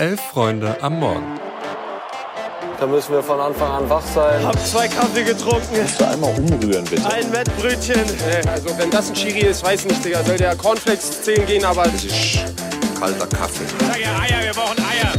Elf Freunde am Morgen. Da müssen wir von Anfang an wach sein. Hab zwei Kaffee getrunken. Kannst du einmal umrühren, bitte? Ein Wettbrötchen. Also wenn das ein Chiri ist, weiß nicht, Digga. Soll der Cornflakes zählen gehen, aber... Das ist kalter Kaffee. Sag ja Eier, wir brauchen Eier.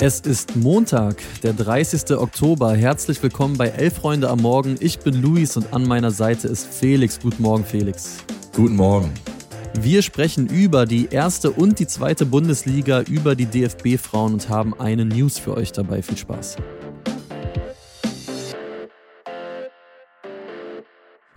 Es ist Montag, der 30. Oktober. Herzlich willkommen bei Elf Freunde am Morgen. Ich bin Luis und an meiner Seite ist Felix. Guten Morgen, Felix. Guten Morgen. Wir sprechen über die erste und die zweite Bundesliga, über die DFB-Frauen und haben eine News für euch dabei. Viel Spaß.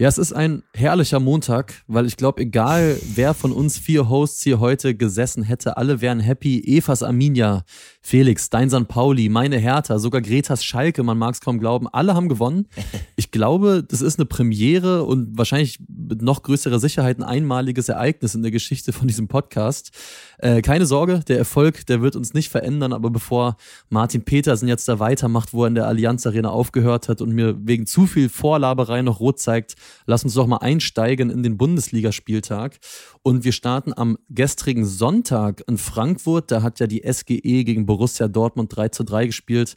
Ja, es ist ein herrlicher Montag, weil ich glaube, egal wer von uns vier Hosts hier heute gesessen hätte, alle wären happy. Evas Arminia, Felix, dein St. Pauli, meine Hertha, sogar Gretas Schalke, man mag es kaum glauben, alle haben gewonnen. Ich glaube, das ist eine Premiere und wahrscheinlich mit noch größerer Sicherheit ein einmaliges Ereignis in der Geschichte von diesem Podcast. Äh, keine Sorge, der Erfolg, der wird uns nicht verändern, aber bevor Martin Petersen jetzt da weitermacht, wo er in der Allianz Arena aufgehört hat und mir wegen zu viel Vorlaberei noch rot zeigt, lass uns doch mal einsteigen in den Bundesligaspieltag. Und wir starten am gestrigen Sonntag in Frankfurt. Da hat ja die SGE gegen Borussia Dortmund 3 zu 3 gespielt.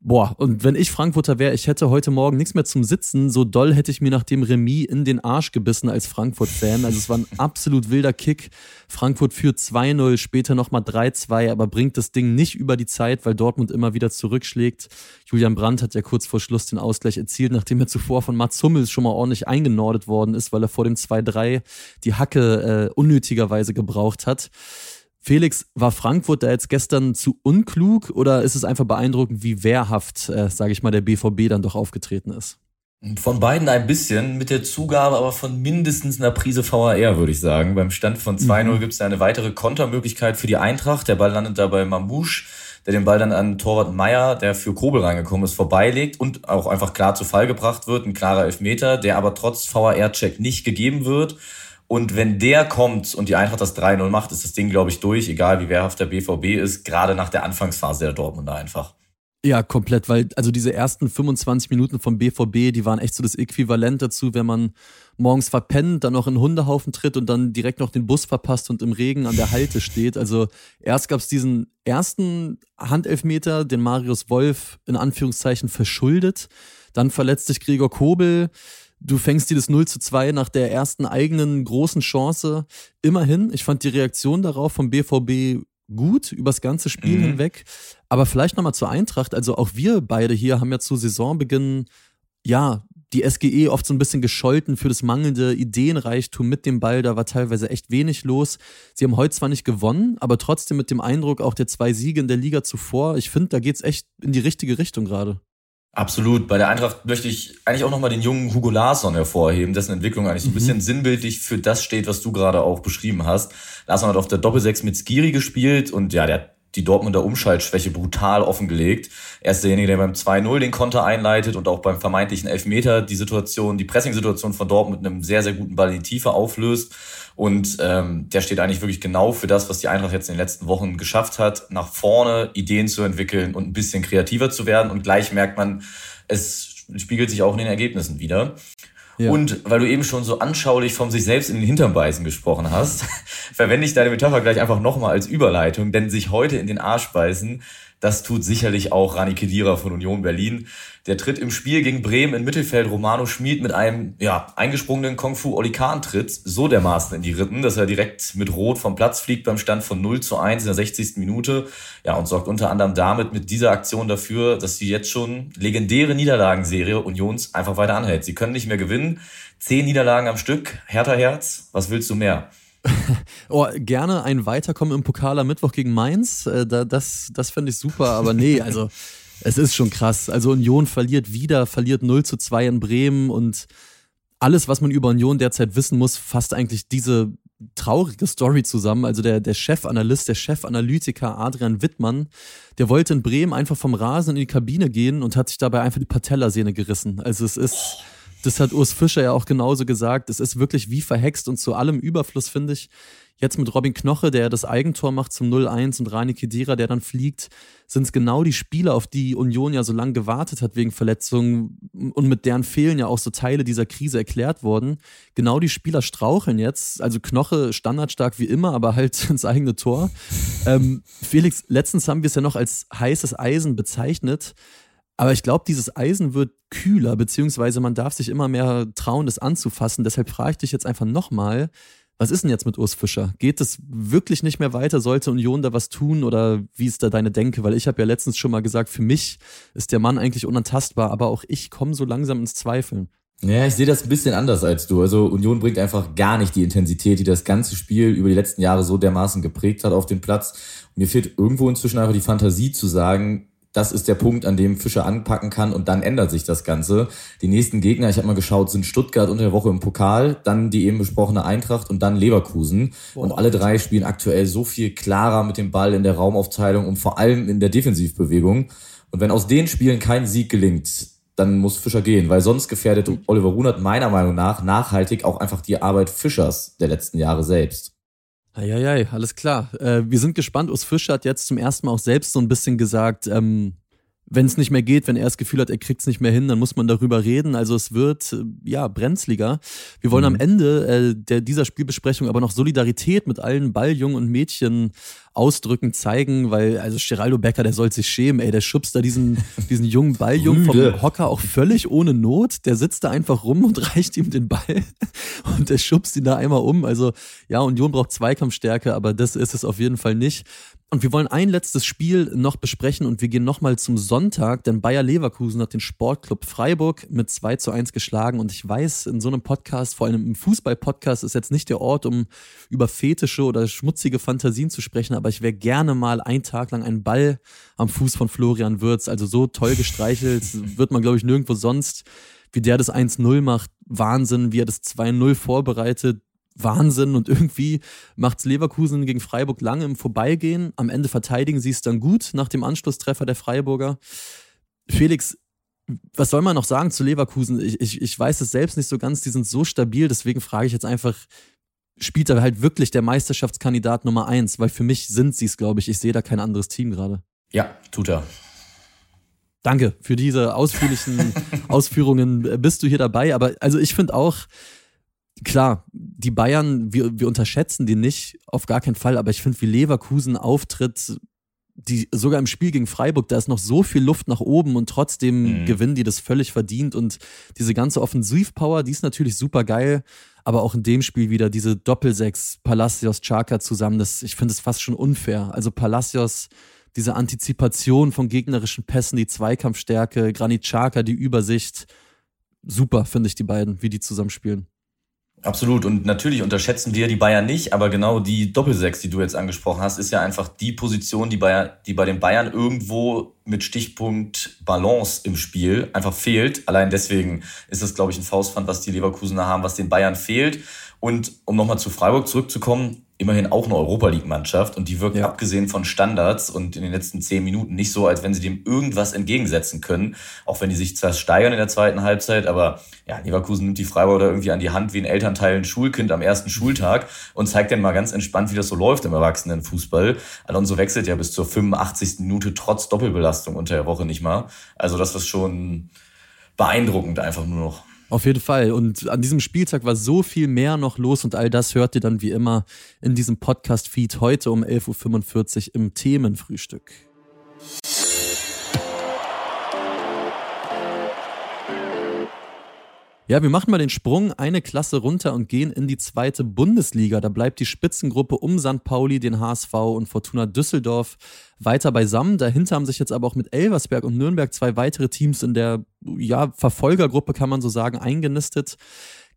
Boah, und wenn ich Frankfurter wäre, ich hätte heute Morgen nichts mehr zum Sitzen. So doll hätte ich mir nach dem Remis in den Arsch gebissen als Frankfurt-Fan. Also es war ein absolut wilder Kick. Frankfurt führt 2-0, später nochmal 3-2, aber bringt das Ding nicht über die Zeit, weil Dortmund immer wieder zurückschlägt. Julian Brandt hat ja kurz vor Schluss den Ausgleich erzielt, nachdem er zuvor von Mats Hummels schon mal ordentlich eingenordet worden ist, weil er vor dem 2-3 die Hacke äh, unnötigerweise gebraucht hat. Felix, war Frankfurt da jetzt gestern zu unklug oder ist es einfach beeindruckend, wie wehrhaft, äh, sage ich mal, der BVB dann doch aufgetreten ist? Von beiden ein bisschen, mit der Zugabe aber von mindestens einer Prise VAR, würde ich sagen. Beim Stand von 2-0 mhm. gibt es eine weitere Kontermöglichkeit für die Eintracht. Der Ball landet da bei Mamouche, der den Ball dann an Torwart Meier, der für Kobel reingekommen ist, vorbeilegt und auch einfach klar zu Fall gebracht wird. Ein klarer Elfmeter, der aber trotz VAR-Check nicht gegeben wird. Und wenn der kommt und die Eintracht das 3-0 macht, ist das Ding, glaube ich, durch, egal wie wehrhaft der BVB ist, gerade nach der Anfangsphase der Dortmunder einfach. Ja, komplett, weil also diese ersten 25 Minuten vom BVB, die waren echt so das Äquivalent dazu, wenn man morgens verpennt, dann noch in Hundehaufen tritt und dann direkt noch den Bus verpasst und im Regen an der Halte steht. Also erst gab es diesen ersten Handelfmeter, den Marius Wolf in Anführungszeichen verschuldet. Dann verletzt sich Gregor Kobel Du fängst dir das 0 zu 2 nach der ersten eigenen großen Chance. Immerhin, ich fand die Reaktion darauf vom BVB gut übers ganze Spiel mhm. hinweg. Aber vielleicht nochmal zur Eintracht. Also auch wir beide hier haben ja zu Saisonbeginn, ja, die SGE oft so ein bisschen gescholten für das mangelnde Ideenreichtum mit dem Ball. Da war teilweise echt wenig los. Sie haben heute zwar nicht gewonnen, aber trotzdem mit dem Eindruck auch der zwei Siege in der Liga zuvor. Ich finde, da geht's echt in die richtige Richtung gerade. Absolut. Bei der Eintracht möchte ich eigentlich auch nochmal den jungen Hugo Larsson hervorheben, dessen Entwicklung eigentlich so ein mhm. bisschen sinnbildlich für das steht, was du gerade auch beschrieben hast. Larsson hat auf der Doppelsechs mit Skiri gespielt und ja, der hat die Dortmunder Umschaltschwäche brutal offengelegt. Er ist derjenige, der beim 2-0 den Konter einleitet und auch beim vermeintlichen Elfmeter die Situation, die Pressing-Situation von Dortmund mit einem sehr, sehr guten Ball in die Tiefe auflöst. Und ähm, der steht eigentlich wirklich genau für das, was die Eintracht jetzt in den letzten Wochen geschafft hat, nach vorne Ideen zu entwickeln und ein bisschen kreativer zu werden. Und gleich merkt man, es spiegelt sich auch in den Ergebnissen wieder. Ja. Und weil du eben schon so anschaulich vom sich selbst in den Hintern beißen gesprochen hast, verwende ich deine Metapher gleich einfach nochmal als Überleitung, denn sich heute in den Arsch beißen das tut sicherlich auch Rani Kedira von Union Berlin. Der tritt im Spiel gegen Bremen in Mittelfeld Romano Schmid mit einem ja, eingesprungenen Kung Fu Olikan tritt so dermaßen in die Rippen, dass er direkt mit Rot vom Platz fliegt beim Stand von 0 zu 1 in der 60. Minute. Ja, und sorgt unter anderem damit mit dieser Aktion dafür, dass die jetzt schon legendäre Niederlagenserie Unions einfach weiter anhält. Sie können nicht mehr gewinnen. Zehn Niederlagen am Stück. Härter Herz. Was willst du mehr? oh, gerne ein Weiterkommen im Pokal am Mittwoch gegen Mainz. Äh, das das fände ich super, aber nee, also es ist schon krass. Also Union verliert wieder, verliert 0 zu 2 in Bremen und alles, was man über Union derzeit wissen muss, fasst eigentlich diese traurige Story zusammen. Also der, der Chefanalyst, der Chefanalytiker Adrian Wittmann, der wollte in Bremen einfach vom Rasen in die Kabine gehen und hat sich dabei einfach die Patellasehne gerissen. Also es ist. Oh das hat Urs Fischer ja auch genauso gesagt. Es ist wirklich wie verhext und zu allem Überfluss, finde ich. Jetzt mit Robin Knoche, der das Eigentor macht zum 0-1 und Rani Kedira, der dann fliegt, sind es genau die Spieler, auf die Union ja so lange gewartet hat wegen Verletzungen und mit deren Fehlen ja auch so Teile dieser Krise erklärt wurden. Genau die Spieler straucheln jetzt. Also Knoche standardstark wie immer, aber halt ins eigene Tor. Ähm, Felix, letztens haben wir es ja noch als heißes Eisen bezeichnet. Aber ich glaube, dieses Eisen wird kühler, beziehungsweise man darf sich immer mehr trauen, das anzufassen. Deshalb frage ich dich jetzt einfach nochmal, was ist denn jetzt mit Urs Fischer? Geht es wirklich nicht mehr weiter? Sollte Union da was tun oder wie ist da deine Denke? Weil ich habe ja letztens schon mal gesagt, für mich ist der Mann eigentlich unantastbar, aber auch ich komme so langsam ins Zweifeln. Ja, ich sehe das ein bisschen anders als du. Also Union bringt einfach gar nicht die Intensität, die das ganze Spiel über die letzten Jahre so dermaßen geprägt hat auf den Platz. Und mir fehlt irgendwo inzwischen einfach die Fantasie zu sagen, das ist der Punkt, an dem Fischer anpacken kann und dann ändert sich das Ganze. Die nächsten Gegner, ich habe mal geschaut, sind Stuttgart unter der Woche im Pokal, dann die eben besprochene Eintracht und dann Leverkusen. Boah. Und alle drei spielen aktuell so viel klarer mit dem Ball in der Raumaufteilung und vor allem in der Defensivbewegung. Und wenn aus den Spielen kein Sieg gelingt, dann muss Fischer gehen, weil sonst gefährdet Oliver Runert meiner Meinung nach nachhaltig auch einfach die Arbeit Fischers der letzten Jahre selbst. Eieiei, alles klar. Äh, wir sind gespannt. Urs Fischer hat jetzt zum ersten Mal auch selbst so ein bisschen gesagt, ähm, wenn es nicht mehr geht, wenn er das Gefühl hat, er kriegt es nicht mehr hin, dann muss man darüber reden. Also es wird äh, ja brenzliger. Wir wollen mhm. am Ende äh, der, dieser Spielbesprechung aber noch Solidarität mit allen Balljungen und Mädchen ausdrücken, zeigen, weil also Geraldo Becker, der soll sich schämen, ey, der schubst da diesen, diesen jungen Balljungen vom Hocker auch völlig ohne Not. Der sitzt da einfach rum und reicht ihm den Ball und der schubst ihn da einmal um. Also ja, Union braucht Zweikampfstärke, aber das ist es auf jeden Fall nicht. Und wir wollen ein letztes Spiel noch besprechen und wir gehen nochmal zum Sonntag, denn Bayer Leverkusen hat den Sportclub Freiburg mit 2 zu 1 geschlagen. Und ich weiß, in so einem Podcast, vor allem im Fußball-Podcast, ist jetzt nicht der Ort, um über fetische oder schmutzige Fantasien zu sprechen, aber ich wäre gerne mal einen Tag lang einen Ball am Fuß von Florian Würz. Also so toll gestreichelt wird man, glaube ich, nirgendwo sonst. Wie der das 1-0 macht, Wahnsinn, wie er das 2-0 vorbereitet, Wahnsinn und irgendwie macht's Leverkusen gegen Freiburg lange im Vorbeigehen. Am Ende verteidigen sie es dann gut nach dem Anschlusstreffer der Freiburger. Felix, was soll man noch sagen zu Leverkusen? Ich, ich, ich weiß es selbst nicht so ganz, die sind so stabil, deswegen frage ich jetzt einfach, spielt da halt wirklich der Meisterschaftskandidat Nummer eins? Weil für mich sind sie es, glaube ich. Ich sehe da kein anderes Team gerade. Ja, tut er. Danke für diese ausführlichen Ausführungen. Bist du hier dabei? Aber also ich finde auch, klar, die Bayern, wir, wir unterschätzen die nicht, auf gar keinen Fall, aber ich finde, wie Leverkusen auftritt, die, sogar im Spiel gegen Freiburg, da ist noch so viel Luft nach oben und trotzdem mhm. gewinnen die das völlig verdient und diese ganze Offensivpower, die ist natürlich super geil, aber auch in dem Spiel wieder diese Doppelsechs, Palacios, Chaka zusammen, das, ich finde es fast schon unfair. Also Palacios, diese Antizipation von gegnerischen Pässen, die Zweikampfstärke, Granit Chaka, die Übersicht, super, finde ich die beiden, wie die zusammenspielen. Absolut. Und natürlich unterschätzen wir die Bayern nicht, aber genau die Doppelsechs, die du jetzt angesprochen hast, ist ja einfach die Position, die bei, die bei den Bayern irgendwo mit Stichpunkt Balance im Spiel einfach fehlt. Allein deswegen ist das, glaube ich, ein Faustpfand, was die Leverkusener haben, was den Bayern fehlt. Und um nochmal zu Freiburg zurückzukommen, immerhin auch eine Europa League-Mannschaft und die wirkt ja. abgesehen von Standards und in den letzten zehn Minuten nicht so, als wenn sie dem irgendwas entgegensetzen können. Auch wenn die sich zwar steigern in der zweiten Halbzeit, aber ja, Leverkusen nimmt die Freiburger irgendwie an die Hand wie ein Elternteil ein Schulkind am ersten Schultag und zeigt dann mal ganz entspannt, wie das so läuft im Erwachsenenfußball. Alonso wechselt ja bis zur 85. Minute trotz Doppelbelastung unter der Woche nicht mal. Also das ist schon beeindruckend einfach nur noch. Auf jeden Fall. Und an diesem Spieltag war so viel mehr noch los und all das hört ihr dann wie immer in diesem Podcast-Feed heute um 11.45 Uhr im Themenfrühstück. Ja, wir machen mal den Sprung eine Klasse runter und gehen in die zweite Bundesliga. Da bleibt die Spitzengruppe um St. Pauli, den HSV und Fortuna Düsseldorf weiter beisammen. Dahinter haben sich jetzt aber auch mit Elversberg und Nürnberg zwei weitere Teams in der ja, Verfolgergruppe, kann man so sagen, eingenistet.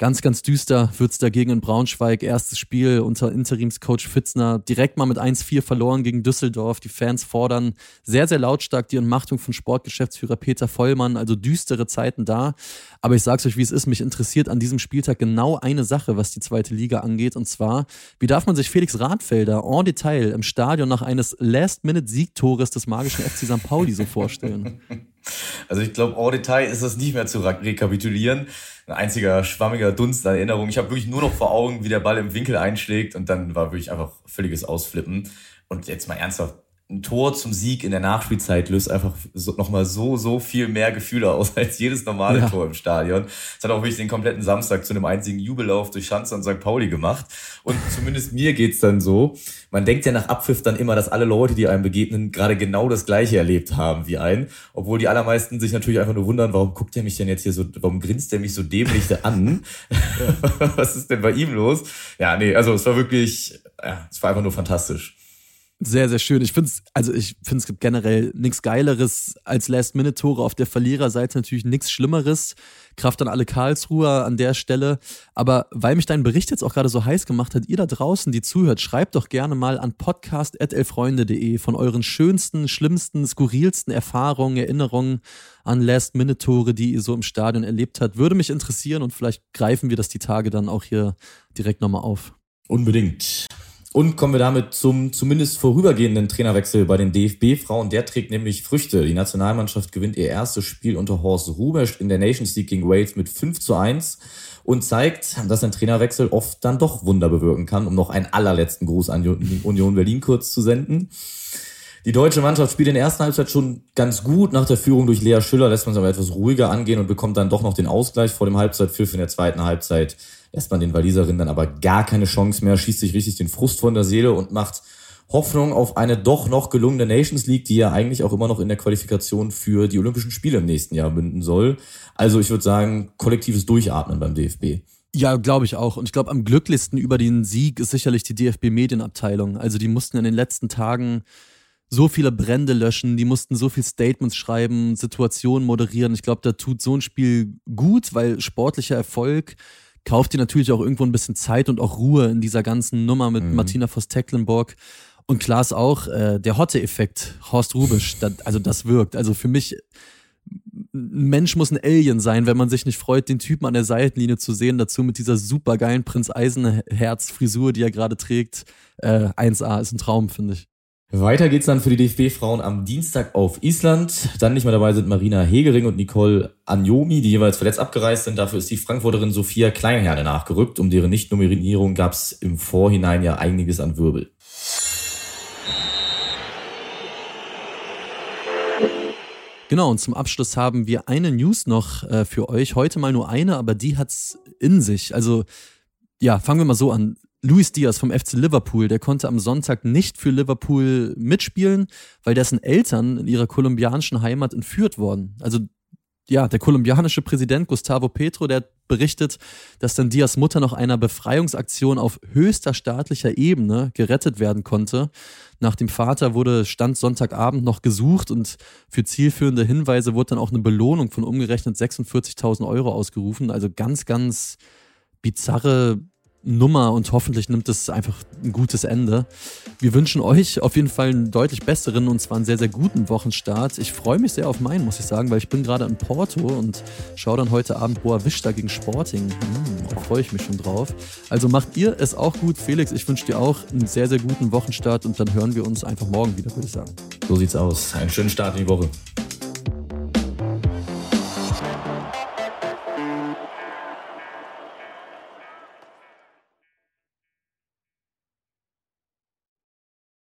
Ganz, ganz düster wird's dagegen in Braunschweig. Erstes Spiel unter Interimscoach Fitzner. Direkt mal mit 1-4 verloren gegen Düsseldorf. Die Fans fordern sehr, sehr lautstark die Entmachtung von Sportgeschäftsführer Peter Vollmann. Also düstere Zeiten da. Aber ich sag's euch, wie es ist. Mich interessiert an diesem Spieltag genau eine Sache, was die zweite Liga angeht. Und zwar, wie darf man sich Felix Radfelder en Detail im Stadion nach eines Last-Minute-Siegtores des magischen FC St. Pauli so vorstellen? Also ich glaube, au Detail ist das nicht mehr zu rekapitulieren. Ein einziger schwammiger Dunst an Erinnerung. Ich habe wirklich nur noch vor Augen, wie der Ball im Winkel einschlägt und dann war wirklich einfach völliges Ausflippen. Und jetzt mal ernsthaft, ein Tor zum Sieg in der Nachspielzeit löst einfach so, nochmal so, so viel mehr Gefühle aus als jedes normale ja. Tor im Stadion. Es hat auch wirklich den kompletten Samstag zu einem einzigen Jubellauf durch Schanze und St. Pauli gemacht. Und zumindest mir geht's dann so. Man denkt ja nach Abpfiff dann immer, dass alle Leute, die einem begegnen, gerade genau das Gleiche erlebt haben wie einen. Obwohl die allermeisten sich natürlich einfach nur wundern, warum guckt er mich denn jetzt hier so, warum grinst er mich so dämlich an? Was ist denn bei ihm los? Ja, nee, also es war wirklich, ja, es war einfach nur fantastisch. Sehr, sehr schön. Ich finde es, also ich finde es gibt generell nichts Geileres als Last-Minute-Tore auf der Verliererseite, natürlich nichts Schlimmeres. Kraft an alle Karlsruher an der Stelle. Aber weil mich dein Bericht jetzt auch gerade so heiß gemacht hat, ihr da draußen, die zuhört, schreibt doch gerne mal an podcast.elfreunde.de von euren schönsten, schlimmsten, skurrilsten Erfahrungen, Erinnerungen an Last-Minute-Tore, die ihr so im Stadion erlebt habt. Würde mich interessieren und vielleicht greifen wir das die Tage dann auch hier direkt nochmal auf. Unbedingt. Und kommen wir damit zum zumindest vorübergehenden Trainerwechsel bei den DFB-Frauen. Der trägt nämlich Früchte. Die Nationalmannschaft gewinnt ihr erstes Spiel unter Horst Rubesch in der Nations League gegen Wales mit 5 zu 1 und zeigt, dass ein Trainerwechsel oft dann doch Wunder bewirken kann, um noch einen allerletzten Gruß an Union Berlin kurz zu senden. Die deutsche Mannschaft spielt in der ersten Halbzeit schon ganz gut. Nach der Führung durch Lea Schüller lässt man es aber etwas ruhiger angehen und bekommt dann doch noch den Ausgleich vor dem Halbzeitpfiff in der zweiten Halbzeit lässt man den Waliserinnen dann aber gar keine Chance mehr, schießt sich richtig den Frust von der Seele und macht Hoffnung auf eine doch noch gelungene Nations League, die ja eigentlich auch immer noch in der Qualifikation für die Olympischen Spiele im nächsten Jahr münden soll. Also ich würde sagen, kollektives Durchatmen beim DFB. Ja, glaube ich auch. Und ich glaube, am glücklichsten über den Sieg ist sicherlich die DFB-Medienabteilung. Also die mussten in den letzten Tagen so viele Brände löschen, die mussten so viel Statements schreiben, Situationen moderieren. Ich glaube, da tut so ein Spiel gut, weil sportlicher Erfolg kauft dir natürlich auch irgendwo ein bisschen Zeit und auch Ruhe in dieser ganzen Nummer mit mhm. Martina Voss-Tecklenburg. Und klar ist auch, äh, der Hotte-Effekt, Horst Rubisch, das, also das wirkt. Also für mich, ein Mensch muss ein Alien sein, wenn man sich nicht freut, den Typen an der Seitenlinie zu sehen. Dazu mit dieser supergeilen Prinz Eisenherz-Frisur, die er gerade trägt. Äh, 1A ist ein Traum, finde ich. Weiter geht's dann für die DFB-Frauen am Dienstag auf Island. Dann nicht mehr dabei sind Marina Hegering und Nicole Anjomi, die jeweils verletzt abgereist sind. Dafür ist die Frankfurterin Sophia Kleinherne nachgerückt. Um deren Nichtnominierung gab's im Vorhinein ja einiges an Wirbel. Genau, und zum Abschluss haben wir eine News noch äh, für euch. Heute mal nur eine, aber die hat's in sich. Also, ja, fangen wir mal so an. Luis Diaz vom FC Liverpool, der konnte am Sonntag nicht für Liverpool mitspielen, weil dessen Eltern in ihrer kolumbianischen Heimat entführt wurden. Also ja, der kolumbianische Präsident Gustavo Petro, der berichtet, dass dann Diaz Mutter noch einer Befreiungsaktion auf höchster staatlicher Ebene gerettet werden konnte. Nach dem Vater wurde Stand Sonntagabend noch gesucht und für zielführende Hinweise wurde dann auch eine Belohnung von umgerechnet 46.000 Euro ausgerufen. Also ganz, ganz bizarre Nummer und hoffentlich nimmt es einfach ein gutes Ende. Wir wünschen euch auf jeden Fall einen deutlich besseren und zwar einen sehr, sehr guten Wochenstart. Ich freue mich sehr auf meinen, muss ich sagen, weil ich bin gerade in Porto und schaue dann heute Abend Boa Vista gegen Sporting. Hm, da freue ich mich schon drauf. Also macht ihr es auch gut. Felix, ich wünsche dir auch einen sehr, sehr guten Wochenstart und dann hören wir uns einfach morgen wieder, würde ich sagen. So sieht's aus. Einen schönen Start in die Woche.